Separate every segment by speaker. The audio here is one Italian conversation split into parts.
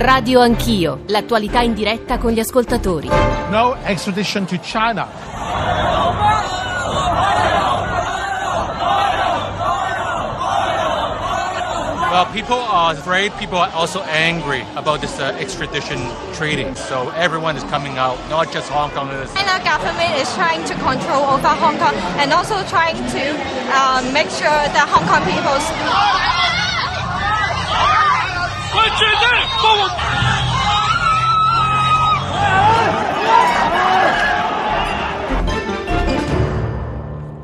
Speaker 1: Radio Anch'io, l'attualità in diretta con gli ascoltatori.
Speaker 2: No extradition to China.
Speaker 3: Well, people are afraid. People are also angry about this uh, extradition treaty. So everyone is coming out, not just Hong Kongers.
Speaker 4: China government is trying to control over Hong Kong and also trying to uh, make sure that Hong Kong people's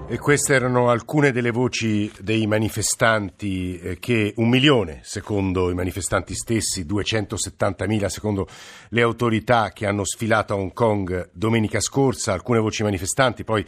Speaker 5: E queste erano alcune delle voci dei manifestanti eh, che un milione, secondo i manifestanti stessi, 270.000 secondo le autorità che hanno sfilato a Hong Kong domenica scorsa, alcune voci manifestanti, poi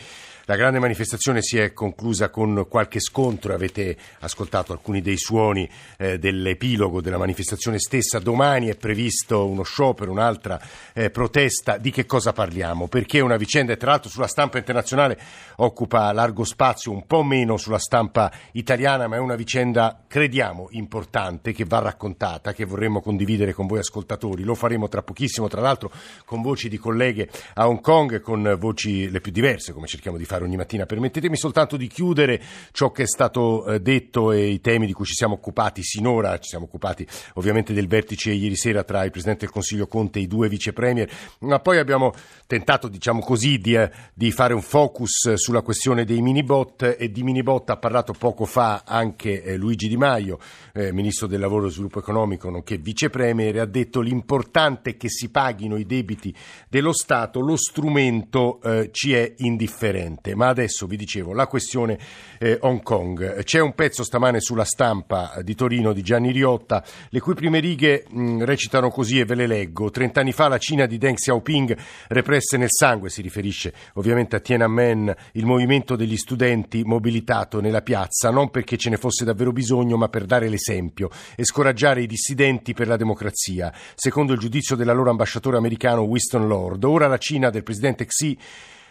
Speaker 5: la grande manifestazione si è conclusa con qualche scontro, avete ascoltato alcuni dei suoni eh, dell'epilogo della manifestazione stessa. Domani è previsto uno sciopero, un'altra eh, protesta. Di che cosa parliamo? Perché una vicenda, tra l'altro sulla stampa internazionale occupa largo spazio, un po' meno sulla stampa italiana, ma è una vicenda, crediamo, importante, che va raccontata, che vorremmo condividere con voi ascoltatori. Lo faremo tra pochissimo, tra l'altro con voci di colleghe a Hong Kong, con voci le più diverse, come cerchiamo di fare fare ogni mattina. Permettetemi soltanto di chiudere ciò che è stato eh, detto e i temi di cui ci siamo occupati sinora. Ci siamo occupati ovviamente del vertice ieri sera tra il Presidente del Consiglio Conte e i due vice premier, ma poi abbiamo tentato, diciamo così, di, eh, di fare un focus sulla questione dei minibot e di minibot ha parlato poco fa anche eh, Luigi Di Maio, eh, Ministro del Lavoro e Sviluppo Economico, nonché vice premier, ha detto l'importante è che si paghino i debiti dello Stato, lo strumento eh, ci è indifferente niente. Ma adesso vi dicevo la questione eh, Hong Kong. C'è un pezzo stamane sulla stampa di Torino di Gianni Riotta, le cui prime righe mh, recitano così e ve le leggo. Trent'anni fa la Cina di Deng Xiaoping represse nel sangue, si riferisce ovviamente a Tiananmen, il movimento degli studenti mobilitato nella piazza, non perché ce ne fosse davvero bisogno, ma per dare l'esempio e scoraggiare i dissidenti per la democrazia. Secondo il giudizio dell'allora ambasciatore americano Winston Lord, ora la Cina del presidente Xi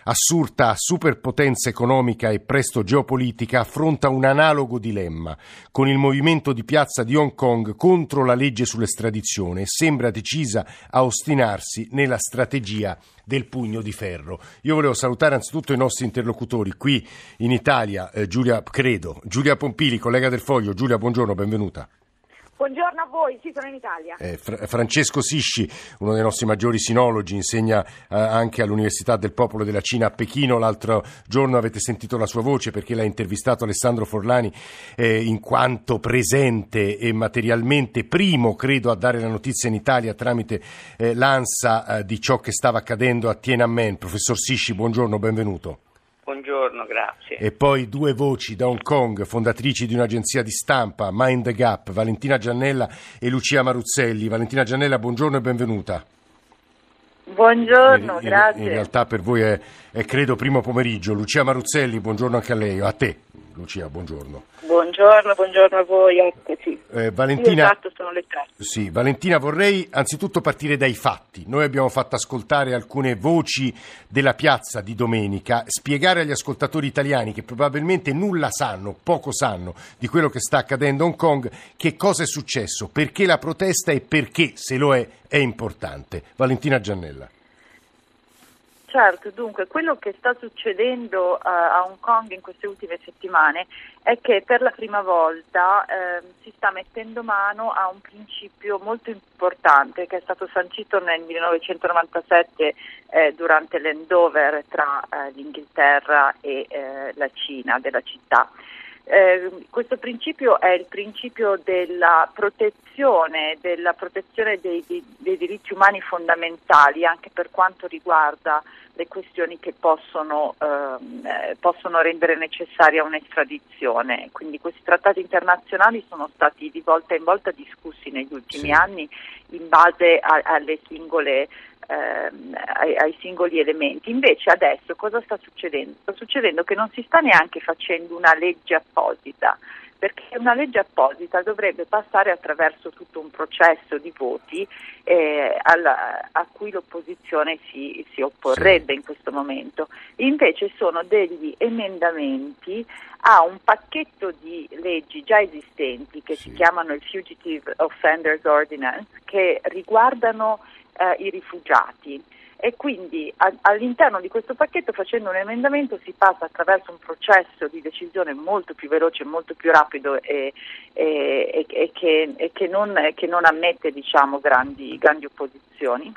Speaker 5: assurta superpotenza economica e presto geopolitica, affronta un analogo dilemma con il movimento di piazza di Hong Kong contro la legge sull'estradizione e sembra decisa a ostinarsi nella strategia del pugno di ferro. Io volevo salutare anzitutto i nostri interlocutori qui in Italia, eh, Giulia Credo, Giulia Pompili, collega del Foglio. Giulia, buongiorno, benvenuta.
Speaker 6: Buongiorno a voi, sì, sono in Italia.
Speaker 5: Eh, Fra- Francesco Sisci, uno dei nostri maggiori sinologi, insegna eh, anche all'Università del Popolo della Cina a Pechino. L'altro giorno avete sentito la sua voce perché l'ha intervistato Alessandro Forlani eh, in quanto presente e materialmente primo, credo, a dare la notizia in Italia tramite eh, l'ANSA eh, di ciò che stava accadendo a Tiananmen. Professor Sisci, buongiorno, benvenuto.
Speaker 7: Buongiorno, grazie.
Speaker 5: E poi due voci da Hong Kong, fondatrici di un'agenzia di stampa, Mind the Gap, Valentina Giannella e Lucia Maruzzelli. Valentina Giannella, buongiorno e benvenuta.
Speaker 6: Buongiorno,
Speaker 5: in,
Speaker 6: grazie.
Speaker 5: In realtà per voi è, è credo primo pomeriggio. Lucia Maruzzelli, buongiorno anche a lei, a te. Lucia, buongiorno.
Speaker 6: Buongiorno, buongiorno a voi. Ecco, sì.
Speaker 5: Eh, Valentina,
Speaker 6: esatto, sono le tre.
Speaker 5: Sì, Valentina, vorrei anzitutto partire dai fatti. Noi abbiamo fatto ascoltare alcune voci della piazza di domenica, spiegare agli ascoltatori italiani che probabilmente nulla sanno, poco sanno di quello che sta accadendo a Hong Kong, che cosa è successo, perché la protesta e perché, se lo è, è importante. Valentina Giannella.
Speaker 6: Certo, dunque quello che sta succedendo uh, a Hong Kong in queste ultime settimane è che per la prima volta eh, si sta mettendo mano a un principio molto importante che è stato sancito nel 1997 eh, durante l'endover tra eh, l'Inghilterra e eh, la Cina della città. Eh, questo principio è il principio della protezione, della protezione dei, dei, dei, diritti umani fondamentali anche per quanto riguarda le questioni che possono, ehm, eh, possono rendere necessaria un'estradizione. Quindi questi trattati internazionali sono stati di volta in volta discussi negli ultimi sì. anni in base a, alle singole ehm, ai, ai, singoli elementi. Invece adesso cosa sta succedendo? Sta succedendo che non si sta neanche facendo una legge apposita, perché una legge apposita dovrebbe passare attraverso tutto un processo di voti eh, alla, a cui l'opposizione si, si opporrebbe sì. in questo momento. Invece sono degli emendamenti a un pacchetto di leggi già esistenti che sì. si chiamano il Fugitive Offenders Ordinance che riguardano eh, i rifugiati e quindi a, all'interno di questo pacchetto facendo un emendamento si passa attraverso un processo di decisione molto più veloce, molto più rapido e, e, e, che, e che, non, che, non, ammette diciamo, grandi, grandi opposizioni.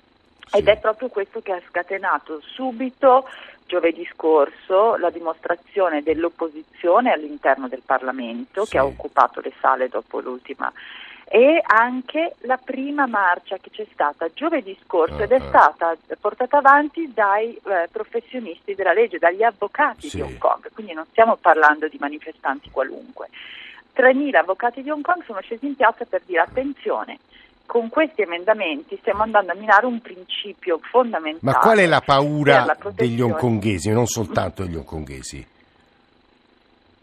Speaker 6: Ed è proprio questo che ha scatenato subito giovedì scorso la dimostrazione dell'opposizione all'interno del Parlamento sì. che ha occupato le sale dopo l'ultima e anche la prima marcia che c'è stata giovedì scorso uh-huh. ed è ah, ah. stata portata avanti dai eh, professionisti della legge, dagli avvocati sì. di Hong Kong, quindi non stiamo parlando di manifestanti qualunque. 3.000 avvocati di Hong Kong sono scesi in piazza per dire attenzione, con questi emendamenti stiamo andando a minare un principio fondamentale.
Speaker 5: Ma qual è la paura la degli hongkongesi, non soltanto degli hongkongesi?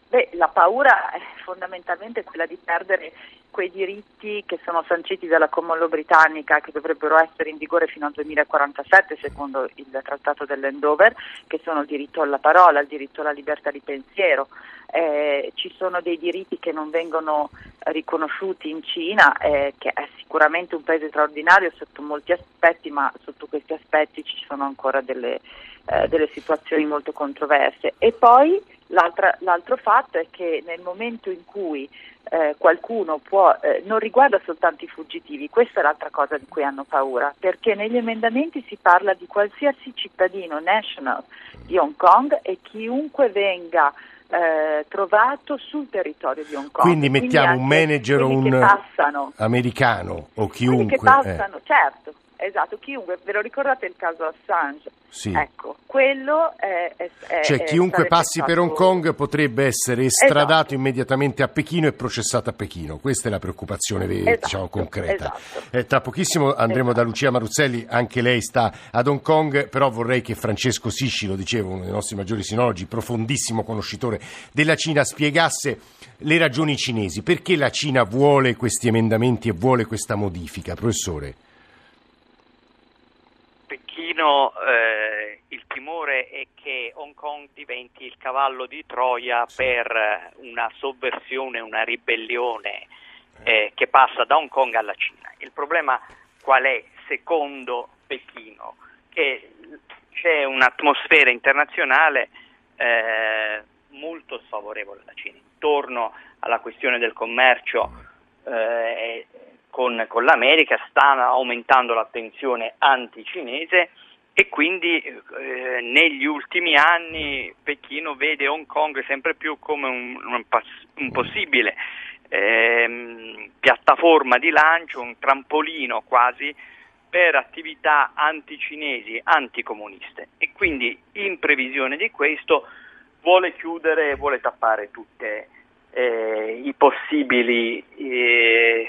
Speaker 6: Beh, la paura è fondamentalmente quella di perdere quei diritti che sono sanciti dalla Common britannica che dovrebbero essere in vigore fino al 2047 secondo il trattato dell'Endover, che sono il diritto alla parola, il diritto alla libertà di pensiero. Eh, ci sono dei diritti che non vengono riconosciuti in Cina, eh, che è sicuramente un paese straordinario sotto molti aspetti, ma sotto questi aspetti ci sono ancora delle, eh, delle situazioni molto controverse. E poi l'altro fatto è che nel momento in cui eh, qualcuno può, eh, non riguarda soltanto i fuggitivi, questa è l'altra cosa di cui hanno paura, perché negli emendamenti si parla di qualsiasi cittadino national di Hong Kong e chiunque venga eh, trovato sul territorio di Hong Kong.
Speaker 5: Quindi mettiamo Quindi un manager o un passano, americano o chiunque.
Speaker 6: Che passano, certo, esatto, chiunque, ve lo ricordate il caso Assange?
Speaker 5: Sì.
Speaker 6: Ecco, quello è... è, è
Speaker 5: cioè chiunque passi per Hong Kong potrebbe essere estradato esatto. immediatamente a Pechino e processato a Pechino. Questa è la preoccupazione esatto. diciamo, concreta. Esatto. Eh, tra pochissimo andremo da Lucia Maruzzelli, anche lei sta ad Hong Kong, però vorrei che Francesco Sisci, lo dicevo, uno dei nostri maggiori sinologi, profondissimo conoscitore della Cina, spiegasse le ragioni cinesi. Perché la Cina vuole questi emendamenti e vuole questa modifica, professore?
Speaker 7: Pechino... Eh il timore è che Hong Kong diventi il cavallo di Troia per una sovversione, una ribellione eh, che passa da Hong Kong alla Cina. Il problema qual è, secondo Pechino? Che c'è un'atmosfera internazionale eh, molto sfavorevole alla Cina, intorno alla questione del commercio eh, con, con l'America sta aumentando l'attenzione anticinese e quindi eh, negli ultimi anni Pechino vede Hong Kong sempre più come un, un, un possibile eh, piattaforma di lancio, un trampolino quasi per attività anticinesi, anticomuniste. E quindi in previsione di questo vuole chiudere, vuole tappare tutte eh, i possibili eh,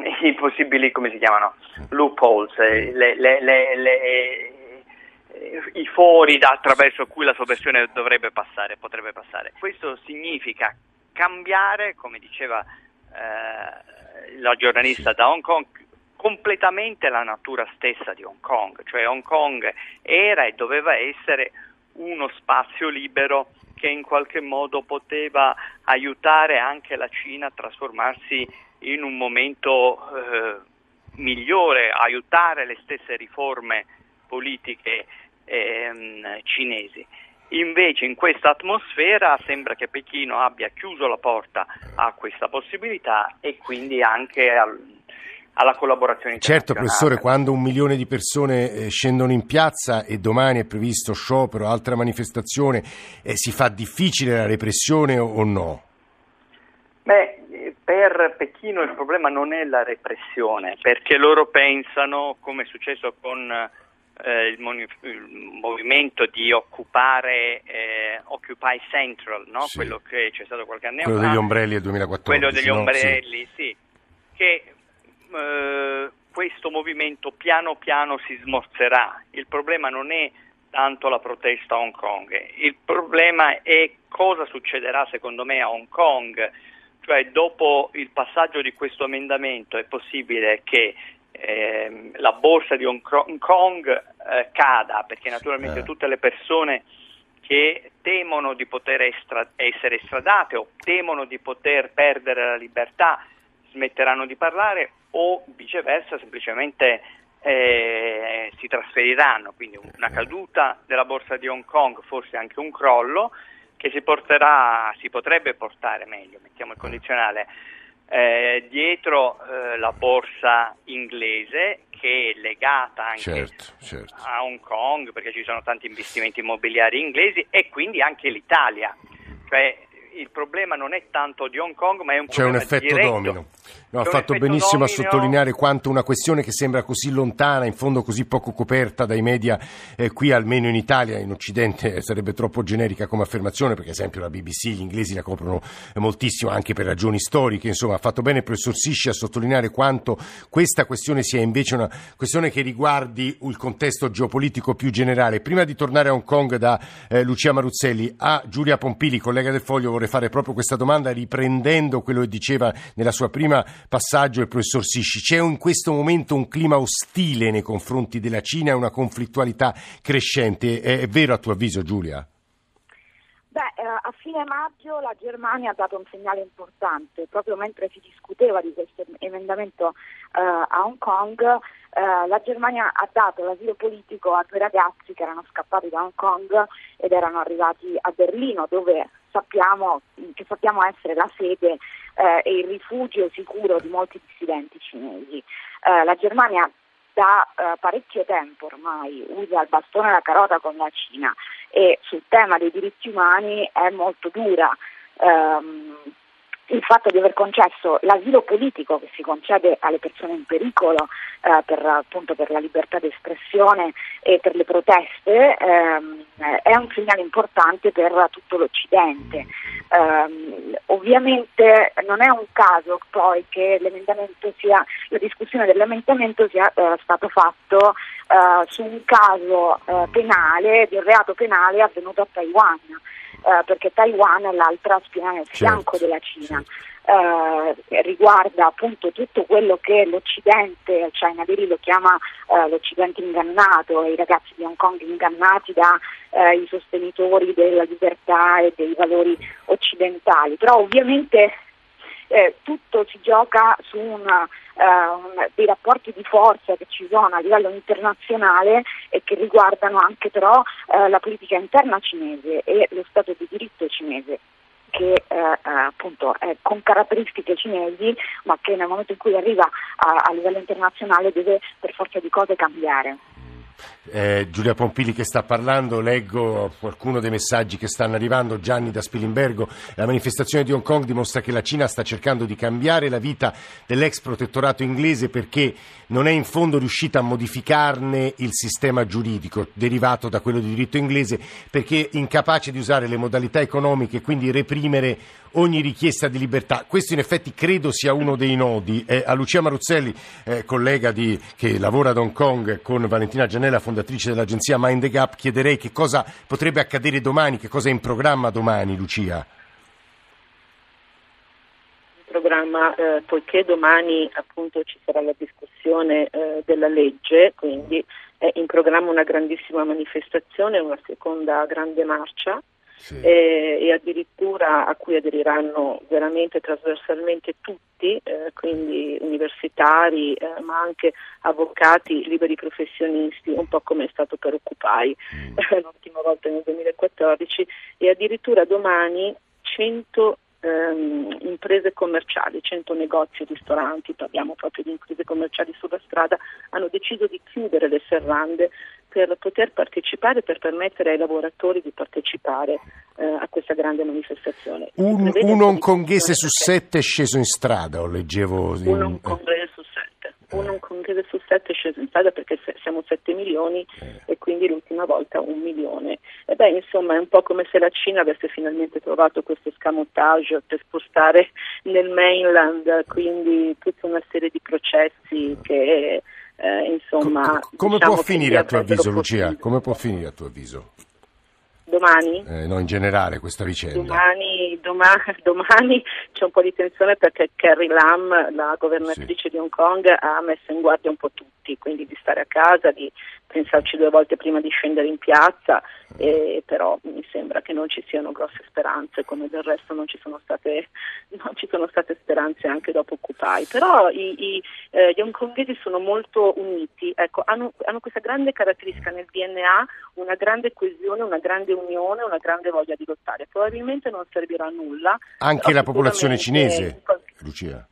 Speaker 7: i possibili, come si chiamano, loopholes, eh, le, le, le, i fori da, attraverso cui la sovversione dovrebbe passare, potrebbe passare. Questo significa cambiare, come diceva eh, la giornalista da Hong Kong, completamente la natura stessa di Hong Kong, cioè Hong Kong era e doveva essere uno spazio libero che in qualche modo poteva aiutare anche la Cina a trasformarsi in un momento eh, migliore, aiutare le stesse riforme politiche ehm, cinesi. Invece in questa atmosfera sembra che Pechino abbia chiuso la porta a questa possibilità e quindi anche al, alla collaborazione
Speaker 5: Certo, professore, quando un milione di persone eh, scendono in piazza e domani è previsto sciopero, altra manifestazione, eh, si fa difficile la repressione o, o no?
Speaker 7: Beh, per Pechino il problema non è la repressione, perché loro pensano, come è successo con eh, il, moni- il, movimento di occupare eh, Occupy Central, no?
Speaker 5: sì.
Speaker 7: quello che c'è stato qualche anno
Speaker 5: quello fa. Quello degli ombrelli del 2014.
Speaker 7: Quello degli
Speaker 5: no?
Speaker 7: ombrelli, sì. sì. Che eh, questo movimento piano piano si smorzerà. Il problema non è tanto la protesta a Hong Kong, il problema è cosa succederà secondo me a Hong Kong cioè dopo il passaggio di questo emendamento è possibile che ehm, la borsa di Hong Kong eh, cada perché naturalmente
Speaker 5: Eh.
Speaker 7: tutte le persone che temono di poter estra- essere estradate o temono di poter perdere la libertà smetteranno di parlare o viceversa semplicemente eh, si trasferiranno, quindi una caduta della borsa di Hong Kong, forse anche un crollo che si porterà, si potrebbe portare meglio, mettiamo il condizionale, eh, dietro eh, la borsa inglese che è legata anche
Speaker 5: Certo, certo.
Speaker 7: a Hong Kong perché ci sono tanti investimenti immobiliari inglesi e quindi anche l'Italia. Cioè, il problema non è tanto di Hong Kong, ma è un
Speaker 5: C'è un
Speaker 7: problema
Speaker 5: effetto
Speaker 7: diretto.
Speaker 5: domino. No, ha
Speaker 7: C'è un
Speaker 5: fatto benissimo a
Speaker 7: domino.
Speaker 5: sottolineare quanto una questione che sembra così lontana, in fondo così poco coperta dai media, eh, qui almeno in Italia, in Occidente eh, sarebbe troppo generica come affermazione, perché ad esempio la BBC, gli inglesi la coprono moltissimo anche per ragioni storiche, insomma ha fatto bene il professor Sisci a sottolineare quanto questa questione sia invece una questione che riguardi il contesto geopolitico più generale. Prima di tornare a Hong Kong da eh, Lucia Maruzzelli a Giulia Pompili, collega del Foglio, vorrei fare proprio questa domanda riprendendo quello che diceva nella sua prima passaggio il professor Sisci. C'è in questo momento un clima ostile nei confronti della Cina e una conflittualità crescente. È, vero a tuo avviso, Giulia?
Speaker 8: Beh, eh, a fine maggio la Germania ha dato un segnale importante, proprio mentre si discuteva di questo emendamento eh, a Hong Kong, eh, la Germania ha dato l'asilo politico a due ragazzi che erano scappati da Hong Kong ed erano arrivati a Berlino, dove sappiamo, che sappiamo essere la sede eh, e il rifugio sicuro di molti dissidenti cinesi. Eh, la Germania da eh, parecchio tempo ormai usa il bastone e la carota con la Cina e sul tema dei diritti umani è molto dura. Ehm, il fatto di aver concesso l'asilo politico che si concede alle persone in pericolo eh, per, appunto, per la libertà di espressione e per le proteste ehm, è un segnale importante per tutto l'Occidente. Ehm, ovviamente non è un caso poi che sia, la discussione dell'emendamento sia eh, stato fatto eh, su un caso eh, penale, di un reato penale avvenuto a Taiwan eh, perché Taiwan è l'altra spina nel fianco
Speaker 5: Certo,
Speaker 8: della Cina. Eh, riguarda appunto tutto quello che l'Occidente, China Daily lo chiama eh, l'Occidente ingannato e i ragazzi di Hong Kong ingannati dai sostenitori della libertà e dei valori occidentali. Però ovviamente eh, tutto si gioca su una, eh, dei rapporti di forza che ci sono a livello internazionale e che riguardano anche però eh, la politica interna cinese e lo Stato di diritto cinese che eh, eh, appunto è con caratteristiche cinesi ma che nel momento in cui arriva a, a livello internazionale deve per forza di cose cambiare.
Speaker 5: Eh, Giulia Pompili che sta parlando, leggo qualcuno dei messaggi che stanno arrivando, Gianni da Spilimbergo, la manifestazione di Hong Kong dimostra che la Cina sta cercando di cambiare la vita dell'ex protettorato inglese perché non è in fondo riuscita a modificarne il sistema giuridico derivato da quello di diritto inglese perché è incapace di usare le modalità economiche e quindi reprimere ogni richiesta di libertà. Questo in effetti credo sia uno dei nodi. Eh, a Lucia Maruzzelli, eh, collega di, che lavora ad Hong Kong con Valentina Gianella, fondatrice dell'agenzia Mind the Gap, chiederei che cosa potrebbe accadere domani, che cosa è in programma domani, Lucia.
Speaker 9: programma eh, poiché domani appunto ci sarà la discussione eh, della legge, quindi è in programma una grandissima manifestazione, una seconda grande marcia eh, e addirittura a cui aderiranno veramente trasversalmente tutti, eh, quindi universitari eh, ma anche avvocati, liberi professionisti, un po' come è stato per Occupy l'ultima volta nel 2014 e addirittura domani 100 ehm, imprese commerciali, 100 negozi, ristoranti, parliamo proprio di imprese commerciali sulla strada, hanno deciso di chiudere le serrande per poter partecipare, per permettere ai lavoratori di partecipare eh, a questa grande manifestazione.
Speaker 5: Un, un hongkongese su sette è sceso in strada, o leggevo.
Speaker 9: un hongkongese su sette. Un hongkongese su sette è sceso in strada perché se- siamo 7 milioni e quindi l'ultima volta un milione. E beh, insomma, è un po' come se la Cina avesse finalmente trovato questo scamotage per spostare nel mainland, quindi tutta una serie di processi che eh, insomma.
Speaker 5: Co- co- come
Speaker 9: diciamo
Speaker 5: può finire a tuo avviso, Lucia? Come può finire a tuo avviso?
Speaker 9: Domani?
Speaker 5: Eh, no, in generale questa vicenda.
Speaker 9: Domani, domani, domani, c'è un po' di tensione perché Carrie Lam, la governatrice sì. di Hong Kong, ha messo in guardia un po' tutti, quindi di stare a casa, di pensarci due volte prima di scendere in piazza, eh, però mi sembra che non ci siano grosse speranze, come del resto non ci sono state, ci sono state speranze anche dopo Occupy. Però i, i, eh, gli hongkongesi sono molto uniti, ecco, hanno, hanno questa grande caratteristica nel DNA, una grande coesione, una grande unione, una grande voglia di lottare. Probabilmente non servirà a nulla.
Speaker 5: Anche la popolazione cinese, Lucia.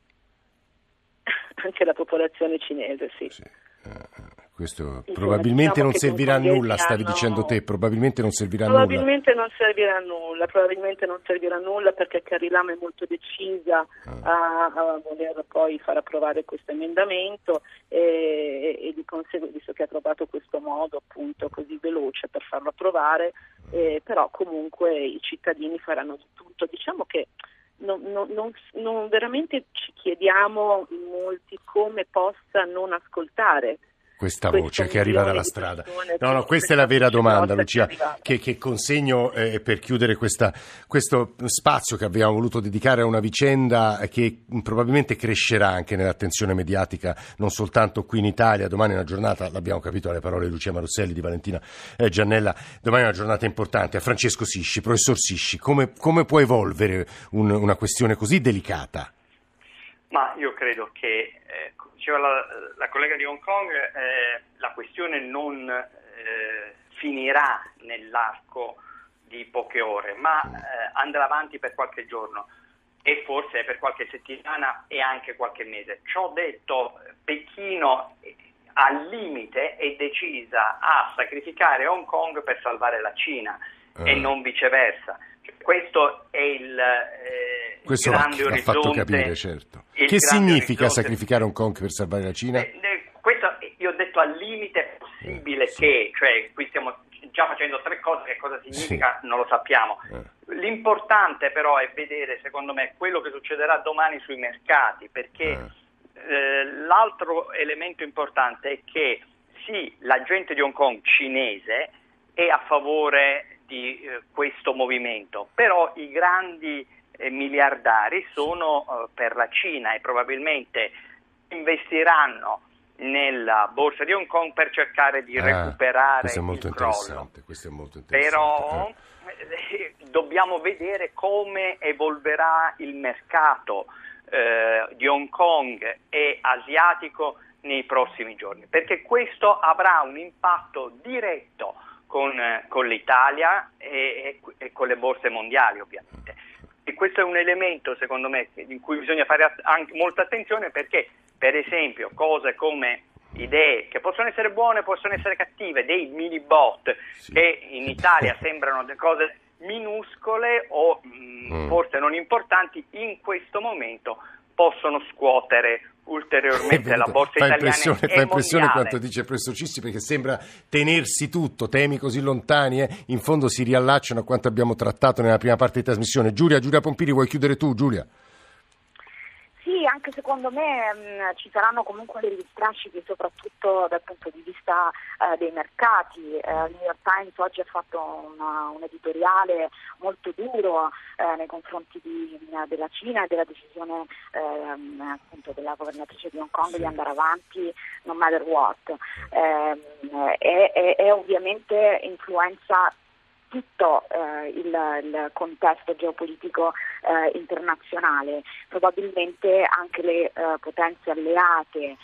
Speaker 9: Anche la popolazione cinese, sì. sì.
Speaker 5: Uh, questo Insomma, probabilmente diciamo non servirà a nulla, stavi hanno... dicendo te, probabilmente non servirà a
Speaker 9: nulla. Probabilmente non servirà a nulla, probabilmente non servirà a nulla perché Carrie Lam è molto decisa ah. a, a, voler poi far approvare questo emendamento e, e di conseguenza, visto che ha trovato questo modo appunto così veloce per farlo approvare, eh, però comunque i cittadini faranno di tutto. Diciamo che non, non, non, non veramente ci chiediamo molti come possa non ascoltare
Speaker 5: questa voce che arriva dalla strada. No, no, questa è la vera domanda, Lucia, che, che consegno eh, per chiudere questa, questo spazio che abbiamo voluto dedicare a una vicenda che probabilmente crescerà anche nell'attenzione mediatica, non soltanto qui in Italia. Domani è una giornata, l'abbiamo capito dalle parole di Lucia Marusselli, di Valentina eh, Giannella, domani è una giornata importante. A Francesco Sisci, professor Sisci, come, come può evolvere un, una questione così delicata?
Speaker 7: Ma io credo che diceva la, la, collega di Hong Kong, eh, la questione non eh, finirà nell'arco di poche ore, ma eh, andrà avanti per qualche giorno e forse per qualche settimana e anche qualche mese. Ciò detto, Pechino al limite è decisa a sacrificare Hong Kong per salvare la Cina e ah. non viceversa. Questo è il, eh,
Speaker 5: Questo
Speaker 7: grande orizzonte.
Speaker 5: fatto capire, certo. Che significa orizzonte. sacrificare Hong Kong per salvare la Cina?
Speaker 7: Eh, eh, questo io ho detto al limite possibile eh, sì. che, cioè qui stiamo già facendo tre cose, che cosa significa sì. non lo sappiamo. Eh. L'importante però è vedere, secondo me, quello che succederà domani sui mercati, perché eh l'altro elemento importante è che sì, la gente di Hong Kong cinese è a favore di eh, questo movimento, però i grandi eh, miliardari sono eh, per la Cina e probabilmente investiranno nella borsa di Hong Kong per cercare di ah, recuperare questo è molto il crollo.
Speaker 5: Questo è molto
Speaker 7: interessante. Però eh, dobbiamo vedere come evolverà il mercato eh, di Hong Kong e asiatico nei prossimi giorni, perché questo avrà un impatto diretto con, con l'Italia e, e, con le borse mondiali ovviamente. E questo è un elemento secondo me in cui bisogna fare anche molta attenzione perché per esempio cose come idee che possono essere buone, possono essere cattive, dei mini bot sì. che in Italia sembrano delle cose minuscole o mh, mm, mm. forse non importanti, in questo momento possono scuotere ulteriormente la borsa fa italiana
Speaker 5: impressione, Fa impressione quanto dice il professor Cissi perché sembra tenersi tutto, temi così lontani, eh? in fondo si riallacciano a quanto abbiamo trattato nella prima parte di trasmissione. Giulia, Giulia Pompiri, vuoi chiudere tu, Giulia?
Speaker 8: Sì, anche secondo me mh, mm, ci saranno comunque degli strascichi soprattutto dal punto di vista eh, dei mercati. Eh, il New York Times oggi ha fatto una, un editoriale molto duro eh, nei confronti di, della Cina e della decisione ehm, appunto della governatrice di Hong Kong sì. di andare avanti no matter what. Ehm, e ovviamente influenza tutto eh, il, il, contesto geopolitico eh, internazionale. Probabilmente anche le eh, potenze alleate,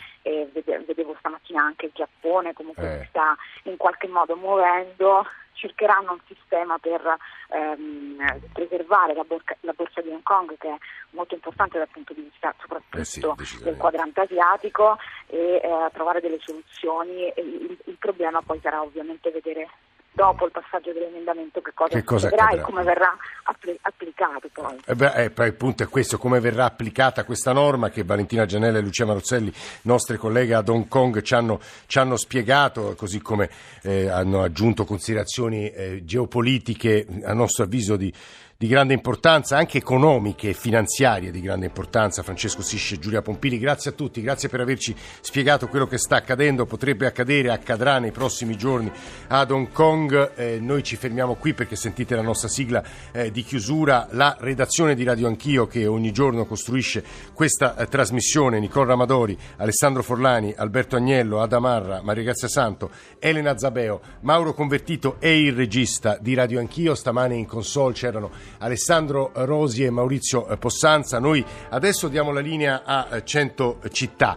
Speaker 8: vedevo stamattina anche il Giappone comunque si sta in qualche modo muovendo, cercheranno un sistema per ehm, preservare la, borca, la, borsa di Hong Kong che è molto importante dal punto di vista soprattutto eh sì, del quadrante asiatico e eh, trovare delle soluzioni. Il, il problema poi sarà ovviamente vedere dopo il passaggio dell'emendamento che cosa, che cosa accadrà e come verrà appli- applicato poi.
Speaker 5: Eh beh, eh, il punto è questo, come verrà applicata questa norma che Valentina Gianella e Lucia Marozzelli, nostre colleghe ad Hong Kong, ci hanno, ci hanno spiegato, così come eh, hanno aggiunto considerazioni eh, geopolitiche, a nostro avviso di di grande importanza, anche economiche e finanziarie di grande importanza, Francesco Sisce e Giulia Pompili. Grazie a tutti, grazie per averci spiegato quello che sta accadendo, potrebbe accadere, accadrà nei prossimi giorni ad Hong Kong. Eh, noi ci fermiamo qui perché sentite la nostra sigla eh, di chiusura, la redazione di Radio Anch'io che ogni giorno costruisce questa eh, trasmissione, Nicola Ramadori, Alessandro Forlani, Alberto Agnello, Adamarra, Maria Grazia Santo, Elena Zabeo, Mauro Convertito e il regista di Radio Anch'io. Stamane in console c'erano Alessandro Rosi e Maurizio Possanza. Noi adesso diamo la linea a 100 città.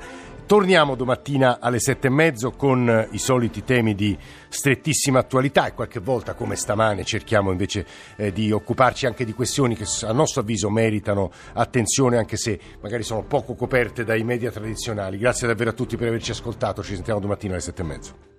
Speaker 5: Torniamo domattina alle sette e mezzo con i soliti temi di strettissima attualità e qualche volta, come stamane, cerchiamo invece eh, di occuparci anche di questioni che a nostro avviso meritano attenzione, anche se magari sono poco coperte dai media tradizionali. Grazie davvero a tutti per averci ascoltato. Ci sentiamo domattina alle sette e mezzo.